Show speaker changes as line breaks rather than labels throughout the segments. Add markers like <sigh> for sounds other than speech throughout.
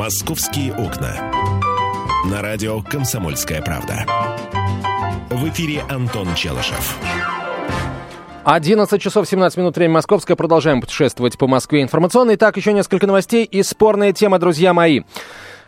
«Московские окна». На радио «Комсомольская правда». В эфире Антон Челышев.
11 часов 17 минут, время московское. Продолжаем путешествовать по Москве информационно. Итак, еще несколько новостей и спорная тема, друзья мои.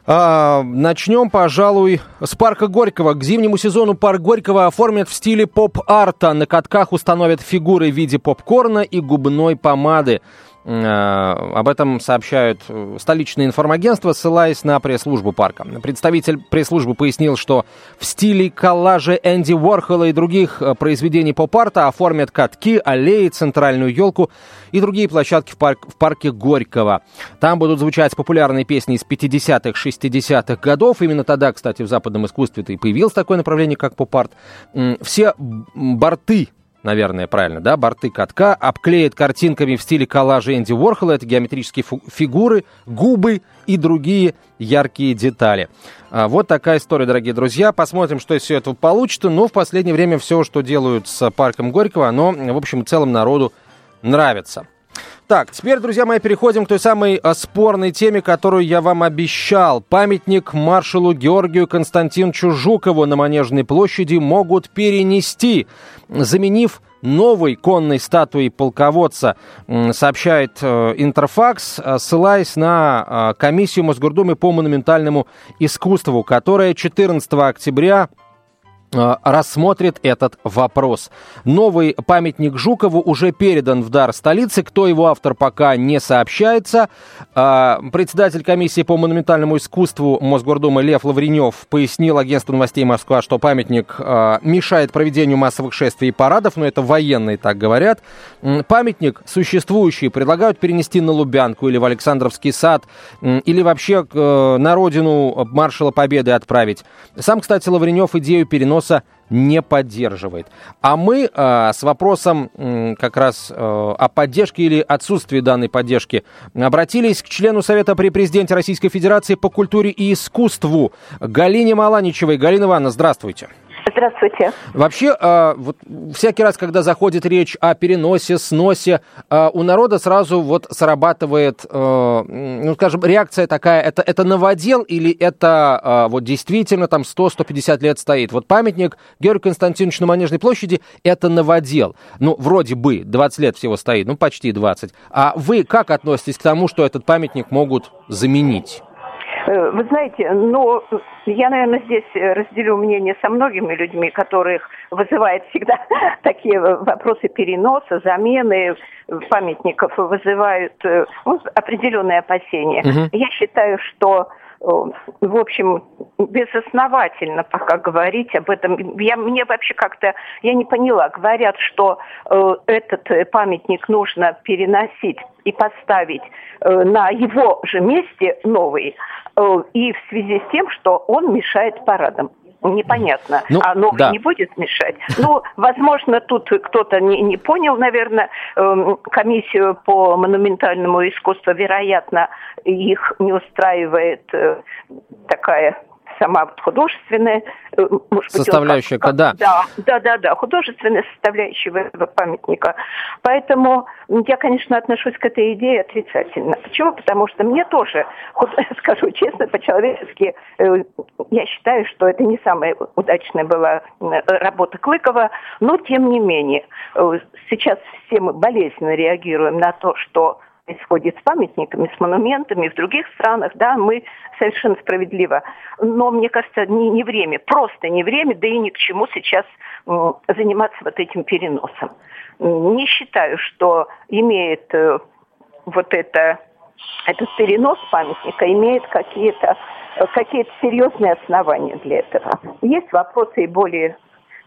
А, начнем, пожалуй, с парка Горького. К зимнему сезону парк Горького оформят в стиле поп-арта. На катках установят фигуры в виде попкорна и губной помады. Э, об этом сообщают э, столичные информагентства, ссылаясь на пресс-службу парка. Представитель пресс-службы пояснил, что в стиле коллажа Энди Уорхола и других э, произведений поп-арта оформят катки, аллеи, центральную елку и другие площадки в, парк, в парке Горького. Там будут звучать популярные песни из 50-х, 60-х годов. Именно тогда, кстати, в западном искусстве и появилось такое направление, как поп-арт. Все борты наверное, правильно, да, борты катка, обклеит картинками в стиле коллажа Энди Уорхола, это геометрические фигуры, губы и другие яркие детали. А, вот такая история, дорогие друзья. Посмотрим, что из всего этого получится. Но в последнее время все, что делают с парком Горького, оно, в общем, целом народу нравится. Так, теперь, друзья мои, переходим к той самой а, спорной теме, которую я вам обещал. Памятник маршалу Георгию Константиновичу Жукову на Манежной площади могут перенести, заменив новой конной статуей полководца, сообщает э, Интерфакс, э, ссылаясь на э, комиссию Мосгордумы по монументальному искусству, которая 14 октября рассмотрит этот вопрос. Новый памятник Жукову уже передан в дар столицы. Кто его автор, пока не сообщается. Э, председатель комиссии по монументальному искусству Мосгордумы Лев Лавренев пояснил агентству новостей Москва, что памятник э, мешает проведению массовых шествий и парадов, но это военные так говорят. Памятник существующий предлагают перенести на Лубянку или в Александровский сад, или вообще на родину маршала Победы отправить. Сам, кстати, Лавренев идею переноса вопроса не поддерживает. А мы э, с вопросом э, как раз э, о поддержке или отсутствии данной поддержки обратились к члену Совета при президенте Российской Федерации по культуре и искусству Галине Маланичевой. Галина Ивановна, здравствуйте.
Здравствуйте.
Вообще, э, вот всякий раз, когда заходит речь о переносе, сносе, э, у народа сразу вот срабатывает, э, ну, скажем, реакция такая, это, это новодел или это вот действительно там 100-150 лет стоит? Вот памятник Георгию Константиновичу на Манежной площади – это новодел. Ну, вроде бы, 20 лет всего стоит, ну, почти 20. А вы как относитесь к тому, что этот памятник могут заменить?
Э, вы знаете, ну, я, наверное, здесь разделю мнение со многими людьми, которых вызывает всегда <laughs> такие вопросы переноса, замены памятников, вызывают э, ну, определенные опасения. Угу. Я считаю, что э, в общем, безосновательно пока говорить об этом. Я, мне вообще как-то, я не поняла, говорят, что э, этот памятник нужно переносить и поставить э, на его же месте новый, Э, и в связи с тем, что он мешает парадам непонятно. Ну, а новый да. не будет мешать. Ну, возможно, тут кто-то не, не понял, наверное, эм, комиссию по монументальному искусству, вероятно, их не устраивает э, такая сама художественная
э, может составляющая, быть, да.
да, да, да, да, художественная составляющая этого памятника. Поэтому я, конечно, отношусь к этой идее отрицательно. Почему? Потому что мне тоже, <laughs> скажу честно, по-человечески, э, я считаю, что это не самая удачная была работа Клыкова, но тем не менее, э, сейчас все мы болезненно реагируем на то, что происходит с памятниками, с монументами в других странах, да, мы совершенно справедливо. Но мне кажется, не, не время, просто не время, да и ни к чему сейчас заниматься вот этим переносом. Не считаю, что имеет э, вот это, этот перенос памятника, имеет какие-то какие-то серьезные основания для этого. Есть вопросы и более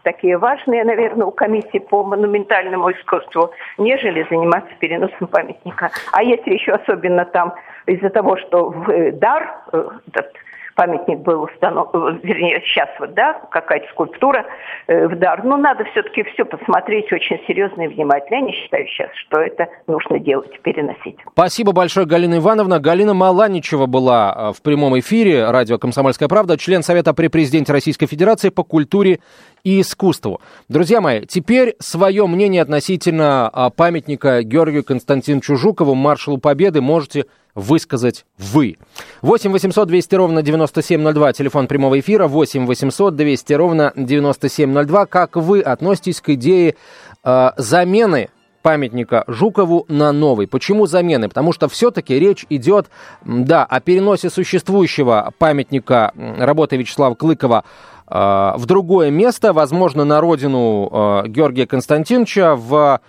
такие важные, наверное, у комиссии по монументальному искусству, нежели заниматься переносом памятника. А если еще особенно там из-за того, что в дар, э, этот памятник был установлен, вернее, сейчас вот, да, какая-то скульптура э, в дар. Но надо все-таки все посмотреть очень серьезно и внимательно. Я не считаю сейчас, что это нужно делать, переносить.
Спасибо большое, Галина Ивановна. Галина Маланичева была э, в прямом эфире радио «Комсомольская правда», член Совета при президенте Российской Федерации по культуре и искусству. Друзья мои, теперь свое мнение относительно а, памятника Георгию Константиновичу Жукову, маршалу Победы, можете высказать вы. 8 800 200 ровно 9702, телефон прямого эфира, 8 800 200 ровно 9702. Как вы относитесь к идее э, замены памятника Жукову на новый. Почему замены? Потому что все-таки речь идет, да, о переносе существующего памятника работы Вячеслава Клыкова э, в другое место, возможно, на родину э, Георгия Константиновича в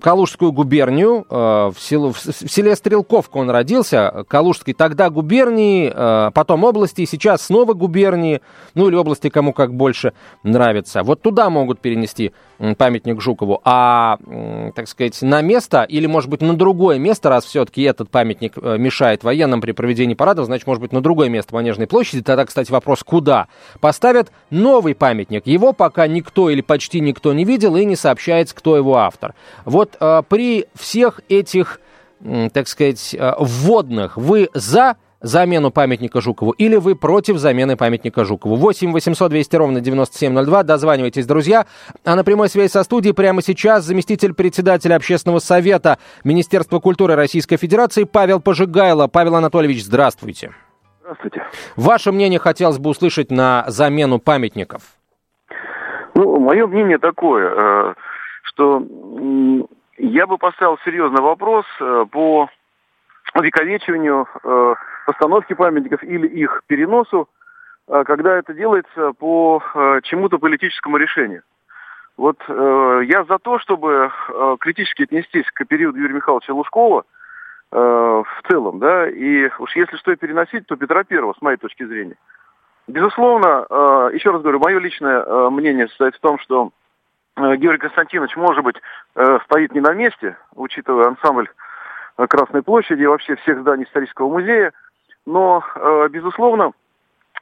Калужскую губернию, э, в, село, в селе Стрелковка он родился, Калужской тогда губернии, э, потом области, сейчас снова губернии, ну или области, кому как больше нравится. Вот туда могут перенести памятник Жукову, а, так сказать, на место или, может быть, на другое место, раз все-таки этот памятник э, мешает военным при проведении парадов, значит, может быть, на другое место Манежной площади, тогда, кстати, вопрос, куда? Поставят новый памятник. Его пока никто или почти никто не видел и не сообщается, кто его автор. Вот э, при всех этих, э, так сказать, э, вводных вы за замену памятника Жукову или вы против замены памятника Жукову. 8 800 200 ровно 9702. Дозванивайтесь, друзья. А на прямой связи со студией прямо сейчас заместитель председателя Общественного совета Министерства культуры Российской Федерации Павел Пожигайло. Павел Анатольевич, здравствуйте.
Здравствуйте.
Ваше мнение хотелось бы услышать на замену памятников.
Ну, мое мнение такое, что я бы поставил серьезный вопрос э, по увековечиванию э, постановки памятников или их переносу, э, когда это делается по чему-то политическому решению. Вот я за то, чтобы критически отнестись к периоду Юрия Михайловича Лужкова в целом, да, и уж если что и переносить, то Петра Первого, с моей точки зрения. Безусловно, еще раз говорю, мое личное мнение состоит в том, что Георгий Константинович, может быть, э, стоит не на месте, учитывая ансамбль э, Красной площади и вообще всех зданий исторического музея, но, безусловно,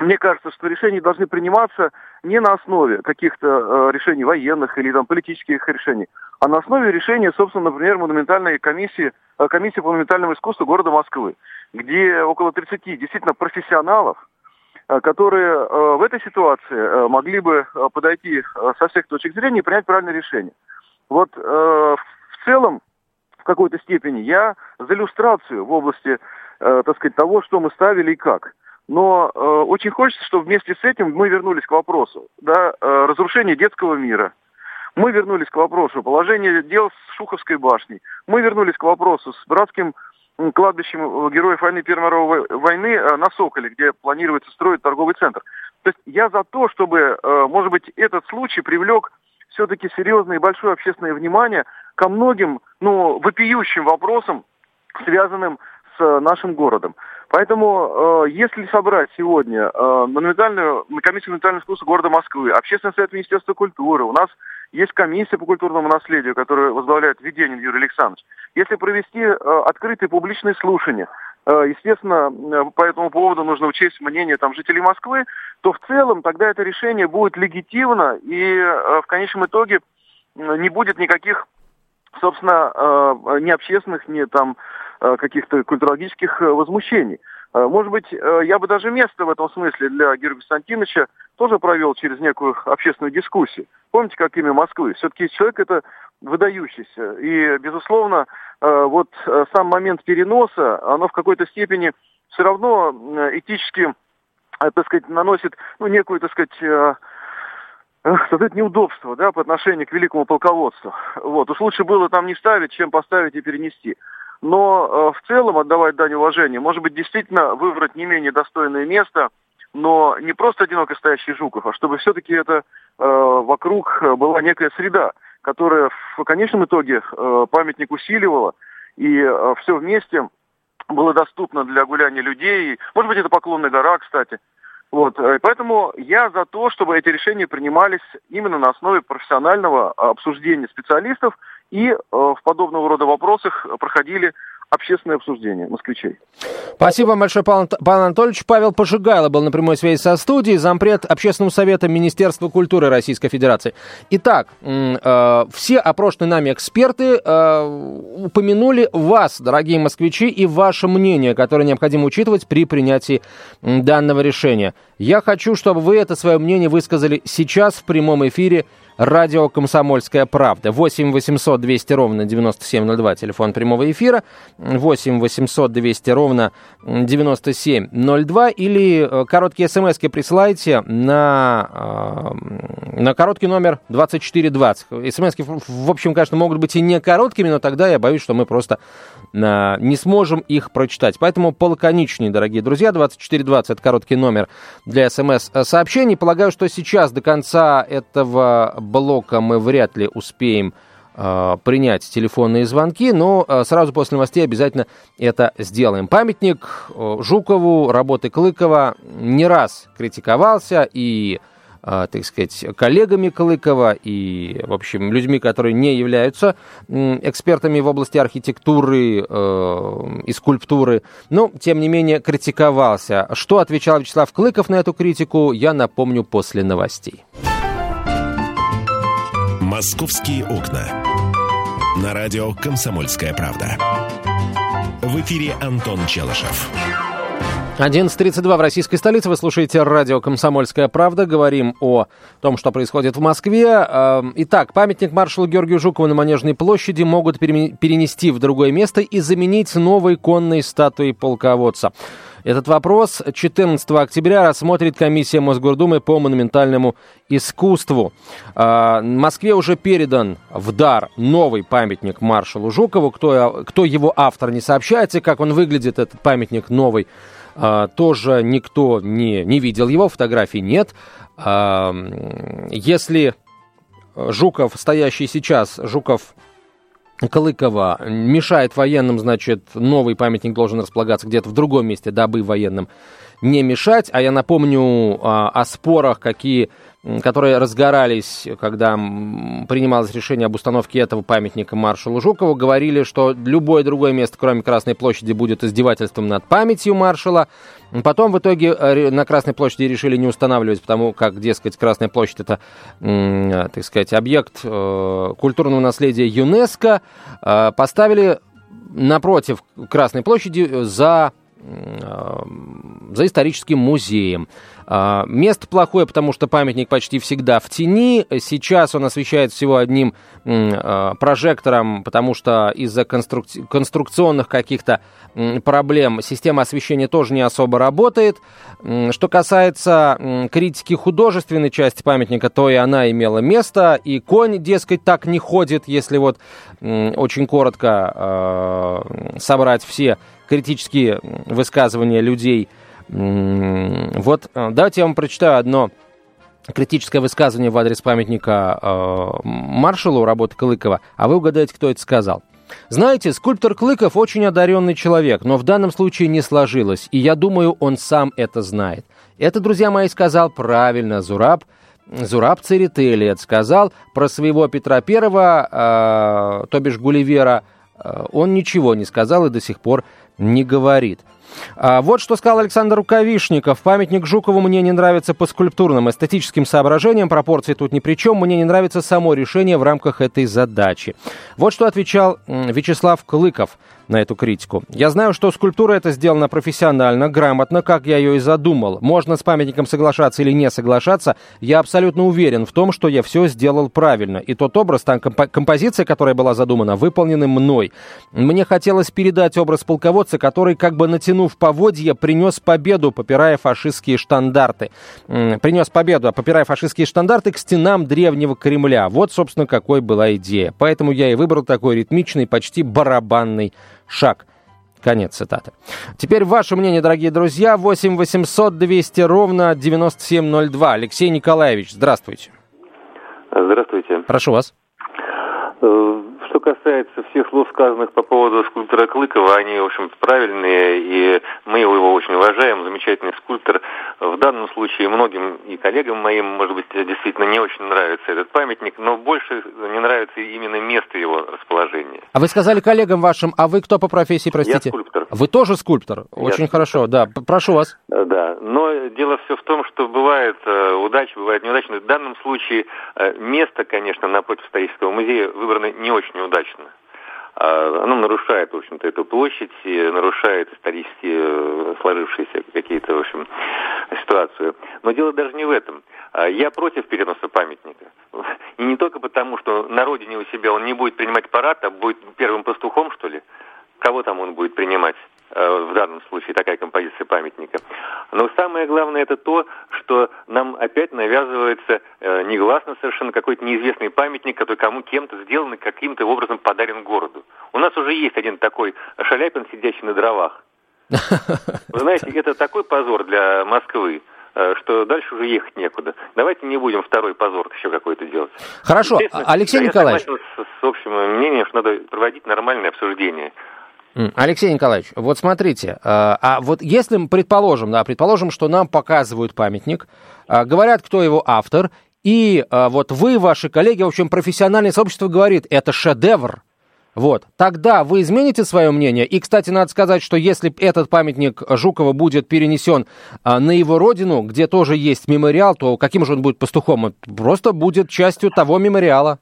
мне кажется, что решения должны приниматься не на основе каких-то решений военных или там политических решений, а на основе решения, собственно, например, монументальной комиссии, комиссии по монументальному искусству города Москвы, где около 30 действительно профессионалов, Э, которые э, в этой ситуации э, могли бы подойти со всех точек зрения и принять правильное решение. Вот в целом, в какой-то степени, я за иллюстрацию в области, так сказать, того, что мы ставили и как. Но очень хочется, чтобы вместе с этим мы вернулись к вопросу да, разрушения детского мира. Мы вернулись к вопросу положения дел с Шуховской башней. Мы вернулись к вопросу с братским кладбищем э, героев войны Первой мировой войны э, на Соколе, где планируется строить торговый центр. То есть я за то, чтобы, э, может быть, этот случай привлек все-таки серьезное и большое общественное внимание ко многим, ну, вопиющим вопросам, связанным нашим городом. Поэтому, э, если собрать сегодня э, монументальную, комиссию монументального искусства города Москвы, общественный совет Министерства культуры, у нас есть комиссия по культурному наследию, которая возглавляет Веденин Юрий Александрович. Если провести э, открытые публичные слушания, э, естественно, э, по этому поводу нужно учесть мнение там, жителей Москвы, то в целом тогда это решение будет легитимно и в конечном итоге не будет никаких, собственно, ни общественных, ни там каких-то культурологических возмущений. Может быть, я бы даже место в этом смысле для Георгия Константиновича тоже провел через некую общественную дискуссию. Помните, как имя Москвы? Все-таки человек это выдающийся. И, безусловно, э, вот э, сам момент переноса, оно в какой-то степени все равно этически, э, так сказать, наносит, ну, некую, так сказать, создает неудобство, да, по отношению к великому полководцу. Вот. Уж лучше было там не ставить, чем поставить и перенести. Но в целом отдавать дань уважения, может быть, действительно выбрать не менее достойное место, но не просто одиноко стоящий Жуков, а чтобы все-таки это э, вокруг была некая среда которая в конечном итоге э, памятник усиливала, и э, все вместе было доступно для гуляния людей. Может быть, это Поклонная гора, кстати. Вот, э, поэтому я за то, чтобы эти решения принимались именно на основе профессионального обсуждения специалистов и в подобного рода вопросах проходили общественное обсуждение москвичей.
Спасибо вам большое, Павел, Павел Анатольевич. Павел Пожигайло был на прямой связи со студией, зампред Общественного совета Министерства культуры Российской Федерации. Итак, э, все опрошенные нами эксперты э, упомянули вас, дорогие москвичи, и ваше мнение, которое необходимо учитывать при принятии данного решения. Я хочу, чтобы вы это свое мнение высказали сейчас в прямом эфире радио «Комсомольская правда». 8 800 200 ровно 9702, телефон прямого эфира. 8 800 200 ровно 9702. Или э, короткие смс присылайте на, э, на короткий номер 2420. смс в общем, конечно, могут быть и не короткими, но тогда я боюсь, что мы просто э, не сможем их прочитать. Поэтому полаконичнее, дорогие друзья. 2420 это короткий номер для смс-сообщений. Полагаю, что сейчас до конца этого блока мы вряд ли успеем э, принять телефонные звонки, но э, сразу после новостей обязательно это сделаем. Памятник э, Жукову, работы Клыкова не раз критиковался и а, так сказать, коллегами Клыкова и, в общем, людьми, которые не являются экспертами в области архитектуры э, и скульптуры, но, тем не менее, критиковался. Что отвечал Вячеслав Клыков на эту критику, я напомню после новостей.
«Московские окна». На радио «Комсомольская правда». В эфире Антон Челышев.
11.32 в российской столице. Вы слушаете радио «Комсомольская правда». Говорим о том, что происходит в Москве. Эм, итак, памятник маршалу Георгию Жукову на Манежной площади могут перенести в другое место и заменить новой конной статуей полководца. Этот вопрос 14 октября рассмотрит комиссия Мосгордумы по монументальному искусству. Э, Москве уже передан в дар новый памятник маршалу Жукову. Кто, кто его автор, не сообщается, как он выглядит, этот памятник новый а, тоже никто не, не видел его, фотографий нет. А, если Жуков, стоящий сейчас, Жуков Клыкова мешает военным, значит, новый памятник должен располагаться где-то в другом месте, дабы военным не мешать. А я напомню а, о спорах, какие которые разгорались, когда принималось решение об установке этого памятника маршалу Жукову, говорили, что любое другое место, кроме Красной площади, будет издевательством над памятью маршала. Потом в итоге э, на Красной площади решили не устанавливать, потому как, дескать, Красная площадь это, так сказать, объект э, культурного наследия ЮНЕСКо. Э, поставили напротив Красной площади за за историческим музеем. А, место плохое, потому что памятник почти всегда в тени. Сейчас он освещает всего одним а, прожектором, потому что из-за конструк... конструкционных каких-то проблем система освещения тоже не особо работает. Что касается критики художественной части памятника, то и она имела место. И конь, дескать, так не ходит, если вот очень коротко а, собрать все критические высказывания людей – вот э, давайте я вам прочитаю одно критическое высказывание в адрес памятника э, маршалу работы Клыкова, а вы угадаете, кто это сказал. Знаете, скульптор Клыков очень одаренный человек, но в данном случае не сложилось, и я думаю, он сам это знает. Это, друзья мои, сказал правильно Зураб, Зураб Церетелиет сказал про своего Петра Первого, э, то бишь Гулливера, э, он ничего не сказал и до сих пор не говорит. А, вот что сказал Александр Рукавишников. Памятник Жукову мне не нравится по скульптурным эстетическим соображениям, пропорции тут ни при чем. Мне не нравится само решение в рамках этой задачи. Вот что отвечал Вячеслав Клыков на эту критику. Я знаю, что скульптура это сделана профессионально, грамотно, как я ее и задумал. Можно с памятником соглашаться или не соглашаться. Я абсолютно уверен в том, что я все сделал правильно. И тот образ, там композиция, которая была задумана, выполнены мной. Мне хотелось передать образ полководца, который, как бы натянув поводья, принес победу, попирая фашистские штандарты. Принес победу, попирая фашистские штандарты к стенам древнего Кремля. Вот, собственно, какой была идея. Поэтому я и выбрал такой ритмичный, почти барабанный шаг. Конец цитаты. Теперь ваше мнение, дорогие друзья. 8 800 200 ровно 9702. Алексей Николаевич, здравствуйте.
Здравствуйте.
Прошу вас.
Э, что касается всех слов, сказанных по поводу скульптора Клыкова, они, в общем-то, правильные, и мы его очень уважаем, замечательный скульптор. В данном случае многим и коллегам моим, может быть, действительно не очень нравится этот памятник, но больше не нравится именно место его расположения.
А вы сказали коллегам вашим, а вы кто по профессии, простите?
Я скульптор.
Вы тоже скульптор? Я очень скульптор. хорошо, да. Прошу вас.
Да, но дело все в том, что бывает э, удача, бывает неудача. В данном случае э, место, конечно, напротив исторического музея выбрано не очень неудачно. А, оно нарушает, в общем-то, эту площадь, нарушает исторически э, сложившиеся какие-то, в общем, ситуацию. Но дело даже не в этом. А, я против переноса памятника. И не только потому, что на родине у себя он не будет принимать парад, а будет первым пастухом, что ли? Кого там он будет принимать? Э, в данном случае такая композиция памятника. Но самое главное это то, что нам опять навязывается э, негласно совершенно какой-то неизвестный памятник, который кому кем-то сделан и каким-то образом подарен городу. У нас уже есть один такой Шаляпин, сидящий на дровах. <laughs> Вы знаете, это такой позор для Москвы э, что дальше уже ехать некуда. Давайте не будем второй позор еще какой-то делать.
Хорошо, Алексей Николаевич.
Я с, с общим мнением, что надо проводить нормальное обсуждение.
Алексей Николаевич, вот смотрите, а, а вот если, предположим, да, предположим, что нам показывают памятник, а, говорят, кто его автор, и а, вот вы, ваши коллеги, в общем, профессиональное сообщество говорит, это шедевр, вот, тогда вы измените свое мнение. И, кстати, надо сказать, что если этот памятник Жукова будет перенесен на его родину, где тоже есть мемориал, то каким же он будет пастухом? Он просто будет частью того мемориала.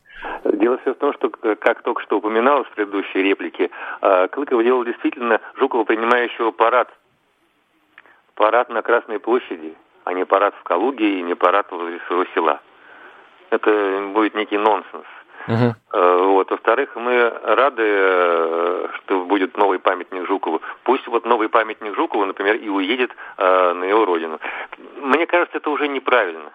Дело в том, что, э, как только что упоминалось в предыдущей реплике, э, Клыков делал действительно Жукова принимающего парад. Парад на Красной площади, а не парад в Калуге и не парад возле своего села. Это будет некий нонсенс. Uh-huh. Вот. Во-вторых, мы рады, что будет новый памятник Жукову. Пусть вот новый памятник Жукову, например, и уедет на его родину. Мне кажется, это уже неправильно.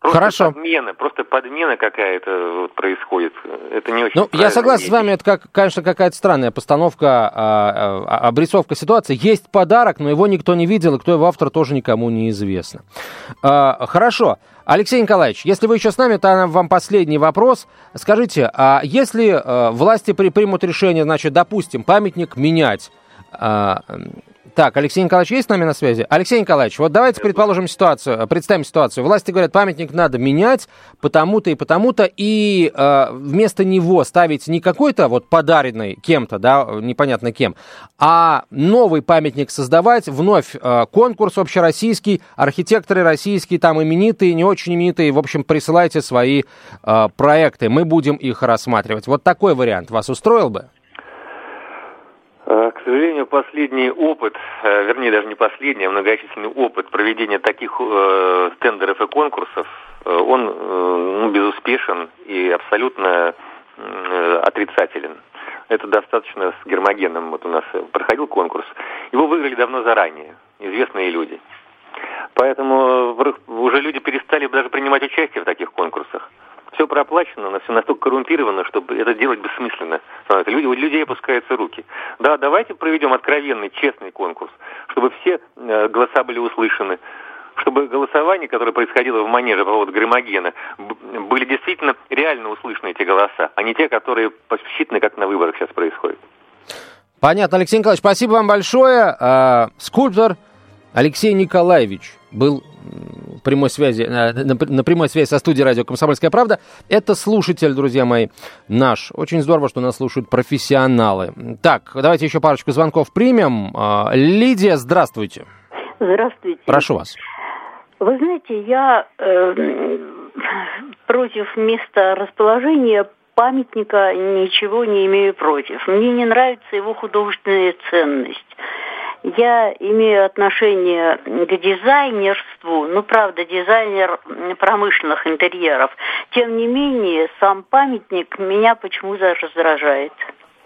Просто
Хорошо.
подмена, просто подмена какая-то происходит. Это не очень.
Ну, я согласен с вами, это, как, конечно, какая-то странная постановка, а, а, обрисовка ситуации. Есть подарок, но его никто не видел, и кто его автор, тоже никому не известно. А, хорошо. Алексей Николаевич, если вы еще с нами, то вам последний вопрос. Скажите, а если а, власти при, примут решение, значит, допустим, памятник менять, а, так, Алексей Николаевич есть с нами на связи? Алексей Николаевич, вот давайте предположим ситуацию, представим ситуацию. Власти говорят, памятник надо менять потому-то и потому-то, и э, вместо него ставить не какой-то вот подаренный кем-то, да, непонятно кем, а новый памятник создавать, вновь э, конкурс общероссийский, архитекторы российские, там именитые, не очень именитые, в общем, присылайте свои э, проекты, мы будем их рассматривать. Вот такой вариант вас устроил бы?
Э, к сожалению, последний опыт, э, вернее даже не последний, а многочисленный опыт проведения таких э, тендеров и конкурсов, э, он э, ну, безуспешен и абсолютно э, отрицателен. Это достаточно с Гермогеном, вот у нас проходил конкурс. Его выиграли давно заранее, известные люди. Поэтому уже люди перестали даже принимать участие в таких конкурсах все проплачено, но все настолько коррумпировано, чтобы это делать бессмысленно. Люди, у людей опускаются руки. Да, давайте проведем откровенный, честный конкурс, чтобы все э, голоса были услышаны, чтобы голосование, которое происходило в манеже по поводу Громогена, были действительно реально услышаны эти голоса, а не те, которые посчитаны, как на выборах сейчас происходит.
Понятно, Алексей Николаевич, спасибо вам большое. А, скульптор Алексей Николаевич был прямой связи, на, на прямой связи со студией радио «Комсомольская правда». Это слушатель, друзья мои, наш. Очень здорово, что нас слушают профессионалы. Так, давайте еще парочку звонков примем. А, Лидия, здравствуйте.
Здравствуйте.
Прошу вас.
Вы знаете, я э, против места расположения памятника ничего не имею против. Мне не нравится его художественная ценность я имею отношение к дизайнерству, ну, правда, дизайнер промышленных интерьеров. Тем не менее, сам памятник меня почему-то раздражает.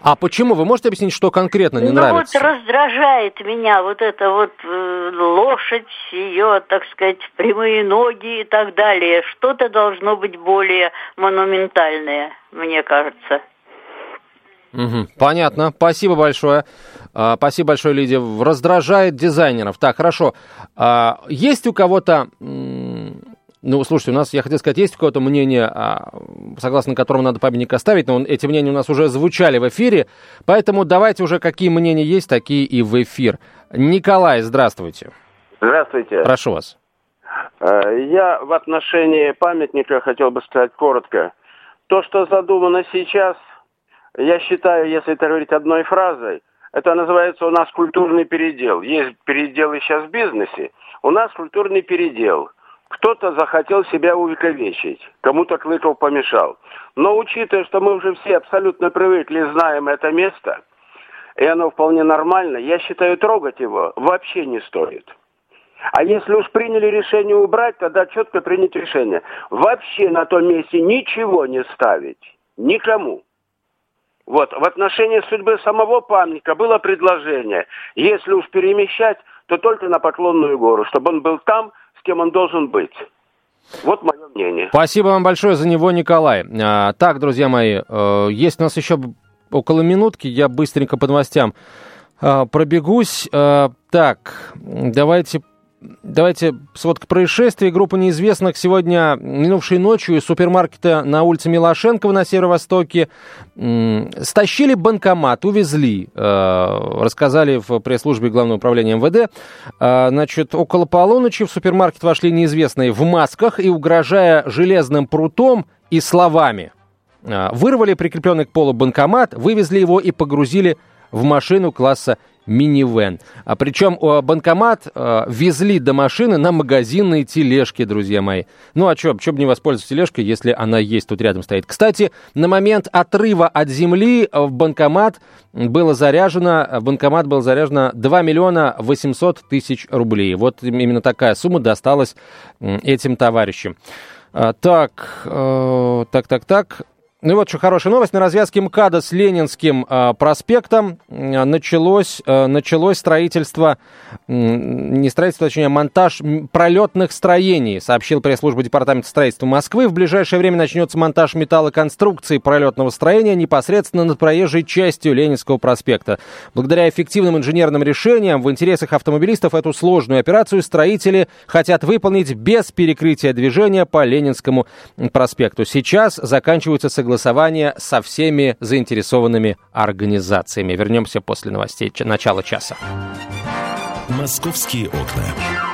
А почему? Вы можете объяснить, что конкретно не
ну,
нравится?
вот раздражает меня вот эта вот э, лошадь, ее, так сказать, прямые ноги и так далее. Что-то должно быть более монументальное, мне кажется.
Угу, понятно. Спасибо большое. А, спасибо большое, Лидия. Раздражает дизайнеров. Так, хорошо. А, есть у кого-то... Ну, слушайте, у нас, я хотел сказать, есть у кого-то мнение, а, согласно которому надо памятник оставить, но эти мнения у нас уже звучали в эфире, поэтому давайте уже какие мнения есть, такие и в эфир. Николай, здравствуйте.
Здравствуйте.
Прошу вас.
Я в отношении памятника хотел бы сказать коротко. То, что задумано сейчас, я считаю, если это говорить одной фразой, это называется у нас культурный передел. Есть переделы сейчас в бизнесе, у нас культурный передел. Кто-то захотел себя увековечить, кому-то Клыков помешал. Но учитывая, что мы уже все абсолютно привыкли, знаем это место, и оно вполне нормально, я считаю, трогать его вообще не стоит. А если уж приняли решение убрать, тогда четко принять решение. Вообще на том месте ничего не ставить. Никому. Вот, в отношении судьбы самого памятника было предложение, если уж перемещать, то только на Поклонную гору, чтобы он был там, с кем он должен быть. Вот мое мнение.
Спасибо вам большое за него, Николай. А, так, друзья мои, э, есть у нас еще около минутки, я быстренько по новостям э, пробегусь. Э, так, давайте Давайте сводка происшествий. Группа неизвестных сегодня, минувшей ночью, из супермаркета на улице Милошенкова на северо-востоке стащили банкомат, увезли, э, рассказали в пресс-службе Главного управления МВД. Э, значит, около полуночи в супермаркет вошли неизвестные в масках и, угрожая железным прутом и словами, э, вырвали прикрепленный к полу банкомат, вывезли его и погрузили в машину класса минивэн. А причем банкомат э, везли до машины на магазинные тележки, друзья мои. Ну а что, что бы не воспользоваться тележкой, если она есть, тут рядом стоит. Кстати, на момент отрыва от земли в банкомат было заряжено, в банкомат было заряжено 2 миллиона 800 тысяч рублей. Вот именно такая сумма досталась этим товарищам. Так, э, так, так, так. Ну и вот еще хорошая новость. На развязке МКАДа с Ленинским э, проспектом началось, э, началось строительство, э, не строительство, точнее, а монтаж пролетных строений, сообщил пресс-служба Департамента строительства Москвы. В ближайшее время начнется монтаж металлоконструкции пролетного строения непосредственно над проезжей частью Ленинского проспекта. Благодаря эффективным инженерным решениям в интересах автомобилистов эту сложную операцию строители хотят выполнить без перекрытия движения по Ленинскому проспекту. Сейчас заканчиваются соглашения согласования со всеми заинтересованными организациями. Вернемся после новостей начала часа.
«Московские окна».